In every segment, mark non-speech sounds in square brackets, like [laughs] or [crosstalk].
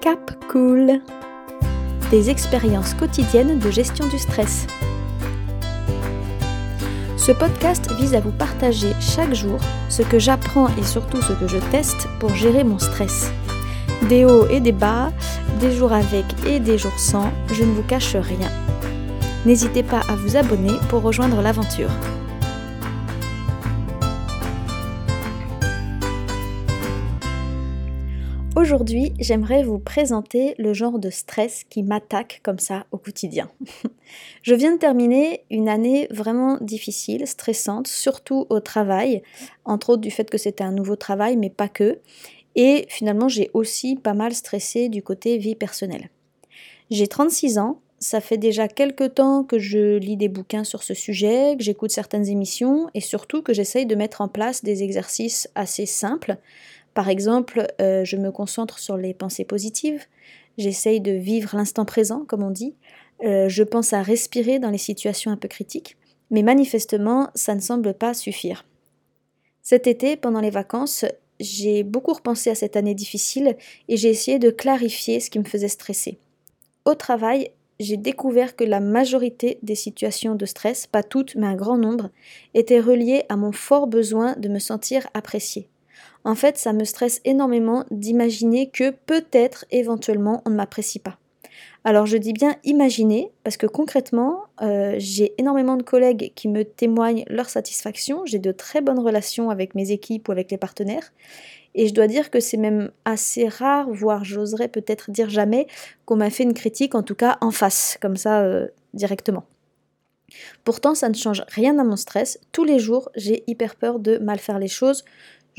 Cap Cool Des expériences quotidiennes de gestion du stress. Ce podcast vise à vous partager chaque jour ce que j'apprends et surtout ce que je teste pour gérer mon stress. Des hauts et des bas, des jours avec et des jours sans, je ne vous cache rien. N'hésitez pas à vous abonner pour rejoindre l'aventure. Aujourd'hui, j'aimerais vous présenter le genre de stress qui m'attaque comme ça au quotidien. [laughs] Je viens de terminer une année vraiment difficile, stressante, surtout au travail, entre autres du fait que c'était un nouveau travail, mais pas que. Et finalement, j'ai aussi pas mal stressé du côté vie personnelle. J'ai 36 ans, ça fait déjà quelques temps que je lis des bouquins sur ce sujet, que j'écoute certaines émissions et surtout que j'essaye de mettre en place des exercices assez simples par exemple, euh, je me concentre sur les pensées positives, j'essaye de vivre l'instant présent, comme on dit, euh, je pense à respirer dans les situations un peu critiques, mais manifestement, ça ne semble pas suffire. Cet été, pendant les vacances, j'ai beaucoup repensé à cette année difficile et j'ai essayé de clarifier ce qui me faisait stresser. Au travail, j'ai découvert que la majorité des situations de stress, pas toutes, mais un grand nombre, étaient reliées à mon fort besoin de me sentir appréciée en fait, ça me stresse énormément d'imaginer que peut-être, éventuellement, on ne m'apprécie pas. Alors je dis bien imaginer, parce que concrètement, euh, j'ai énormément de collègues qui me témoignent leur satisfaction, j'ai de très bonnes relations avec mes équipes ou avec les partenaires, et je dois dire que c'est même assez rare, voire j'oserais peut-être dire jamais, qu'on m'a fait une critique, en tout cas en face, comme ça, euh, directement. Pourtant, ça ne change rien à mon stress. Tous les jours, j'ai hyper peur de mal faire les choses,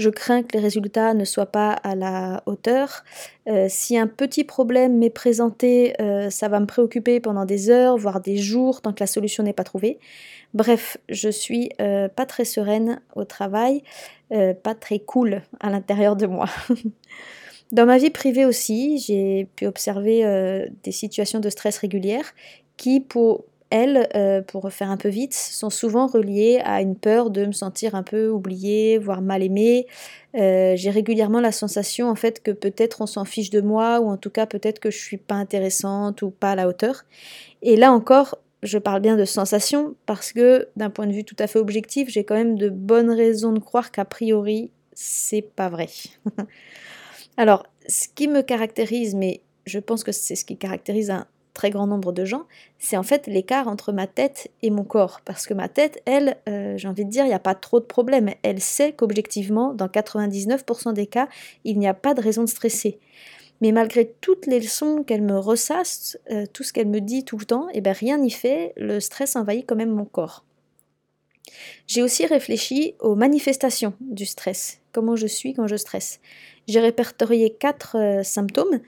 je crains que les résultats ne soient pas à la hauteur. Euh, si un petit problème m'est présenté, euh, ça va me préoccuper pendant des heures, voire des jours, tant que la solution n'est pas trouvée. Bref, je suis euh, pas très sereine au travail, pas très cool à l'intérieur de moi. [laughs] Dans ma vie privée aussi, j'ai pu observer des situations de stress régulières qui, pour, elles, euh, pour faire un peu vite, sont souvent reliées à une peur de me sentir un peu oubliée, voire mal aimée. Euh, j'ai régulièrement la sensation en fait que peut-être on s'en fiche de moi, ou en tout cas peut-être que je suis pas intéressante ou pas à la hauteur. Et là encore, je parle bien de sensation parce que d'un point de vue tout à fait objectif, j'ai quand même de bonnes raisons de croire qu'a priori c'est pas vrai. [laughs] Alors, ce qui me caractérise, mais je pense que c'est ce qui caractérise un, très grand nombre de gens, c'est en fait l'écart entre ma tête et mon corps. Parce que ma tête, elle, euh, j'ai envie de dire, il n'y a pas trop de problème. Elle sait qu'objectivement, dans 99% des cas, il n'y a pas de raison de stresser. Mais malgré toutes les leçons qu'elle me ressasse, euh, tout ce qu'elle me dit tout le temps, et eh ben rien n'y fait, le stress envahit quand même mon corps. J'ai aussi réfléchi aux manifestations du stress, comment je suis quand je stresse. J'ai répertorié quatre euh, symptômes.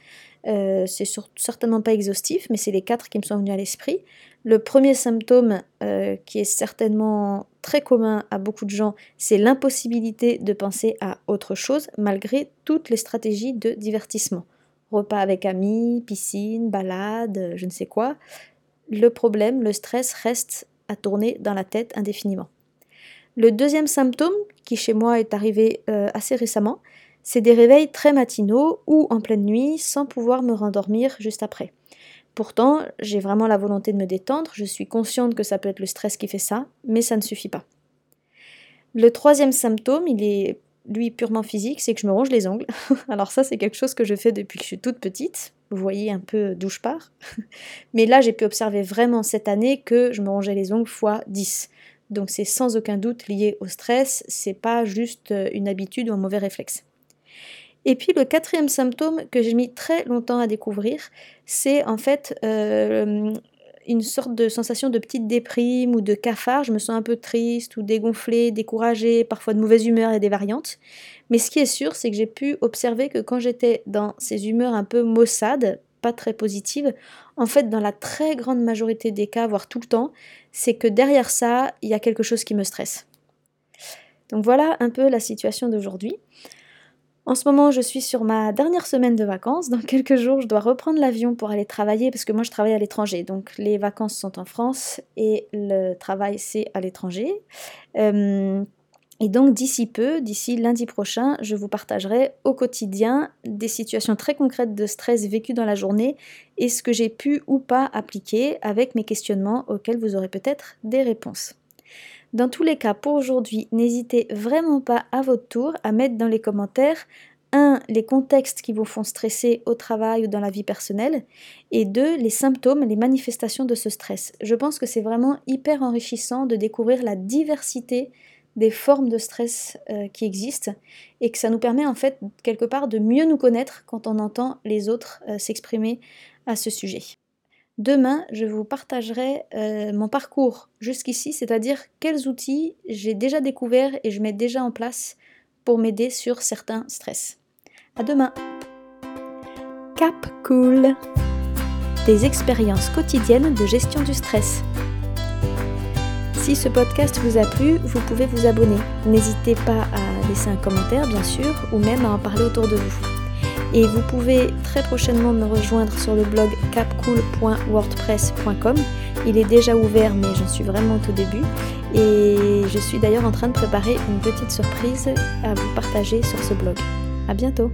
Euh, c'est certainement pas exhaustif, mais c'est les quatre qui me sont venus à l'esprit. Le premier symptôme, euh, qui est certainement très commun à beaucoup de gens, c'est l'impossibilité de penser à autre chose malgré toutes les stratégies de divertissement. Repas avec amis, piscine, balade, je ne sais quoi. Le problème, le stress reste à tourner dans la tête indéfiniment. Le deuxième symptôme, qui chez moi est arrivé euh, assez récemment, c'est des réveils très matinaux ou en pleine nuit sans pouvoir me rendormir juste après. Pourtant, j'ai vraiment la volonté de me détendre, je suis consciente que ça peut être le stress qui fait ça, mais ça ne suffit pas. Le troisième symptôme, il est lui purement physique, c'est que je me ronge les ongles. [laughs] Alors ça, c'est quelque chose que je fais depuis que je suis toute petite. Vous voyez un peu d'où je pars. [laughs] Mais là, j'ai pu observer vraiment cette année que je me rongeais les ongles fois 10. Donc c'est sans aucun doute lié au stress, c'est pas juste une habitude ou un mauvais réflexe. Et puis le quatrième symptôme que j'ai mis très longtemps à découvrir, c'est en fait euh, une sorte de sensation de petite déprime ou de cafard. Je me sens un peu triste ou dégonflée, découragée, parfois de mauvaise humeur et des variantes. Mais ce qui est sûr, c'est que j'ai pu observer que quand j'étais dans ces humeurs un peu maussades, pas très positives, en fait, dans la très grande majorité des cas, voire tout le temps, c'est que derrière ça, il y a quelque chose qui me stresse. Donc voilà un peu la situation d'aujourd'hui. En ce moment, je suis sur ma dernière semaine de vacances. Dans quelques jours, je dois reprendre l'avion pour aller travailler parce que moi, je travaille à l'étranger. Donc, les vacances sont en France et le travail, c'est à l'étranger. Euh, Et donc d'ici peu, d'ici lundi prochain, je vous partagerai au quotidien des situations très concrètes de stress vécues dans la journée et ce que j'ai pu ou pas appliquer avec mes questionnements auxquels vous aurez peut-être des réponses. Dans tous les cas, pour aujourd'hui, n'hésitez vraiment pas à votre tour à mettre dans les commentaires 1. les contextes qui vous font stresser au travail ou dans la vie personnelle, et 2. les symptômes, les manifestations de ce stress. Je pense que c'est vraiment hyper enrichissant de découvrir la diversité des formes de stress euh, qui existent et que ça nous permet en fait quelque part de mieux nous connaître quand on entend les autres euh, s'exprimer à ce sujet. Demain, je vous partagerai euh, mon parcours jusqu'ici, c'est-à-dire quels outils j'ai déjà découverts et je mets déjà en place pour m'aider sur certains stress. À demain. Cap Cool. Des expériences quotidiennes de gestion du stress. Si ce podcast vous a plu, vous pouvez vous abonner. N'hésitez pas à laisser un commentaire, bien sûr, ou même à en parler autour de vous. Et vous pouvez très prochainement me rejoindre sur le blog capcool.wordpress.com. Il est déjà ouvert, mais j'en suis vraiment au début. Et je suis d'ailleurs en train de préparer une petite surprise à vous partager sur ce blog. À bientôt!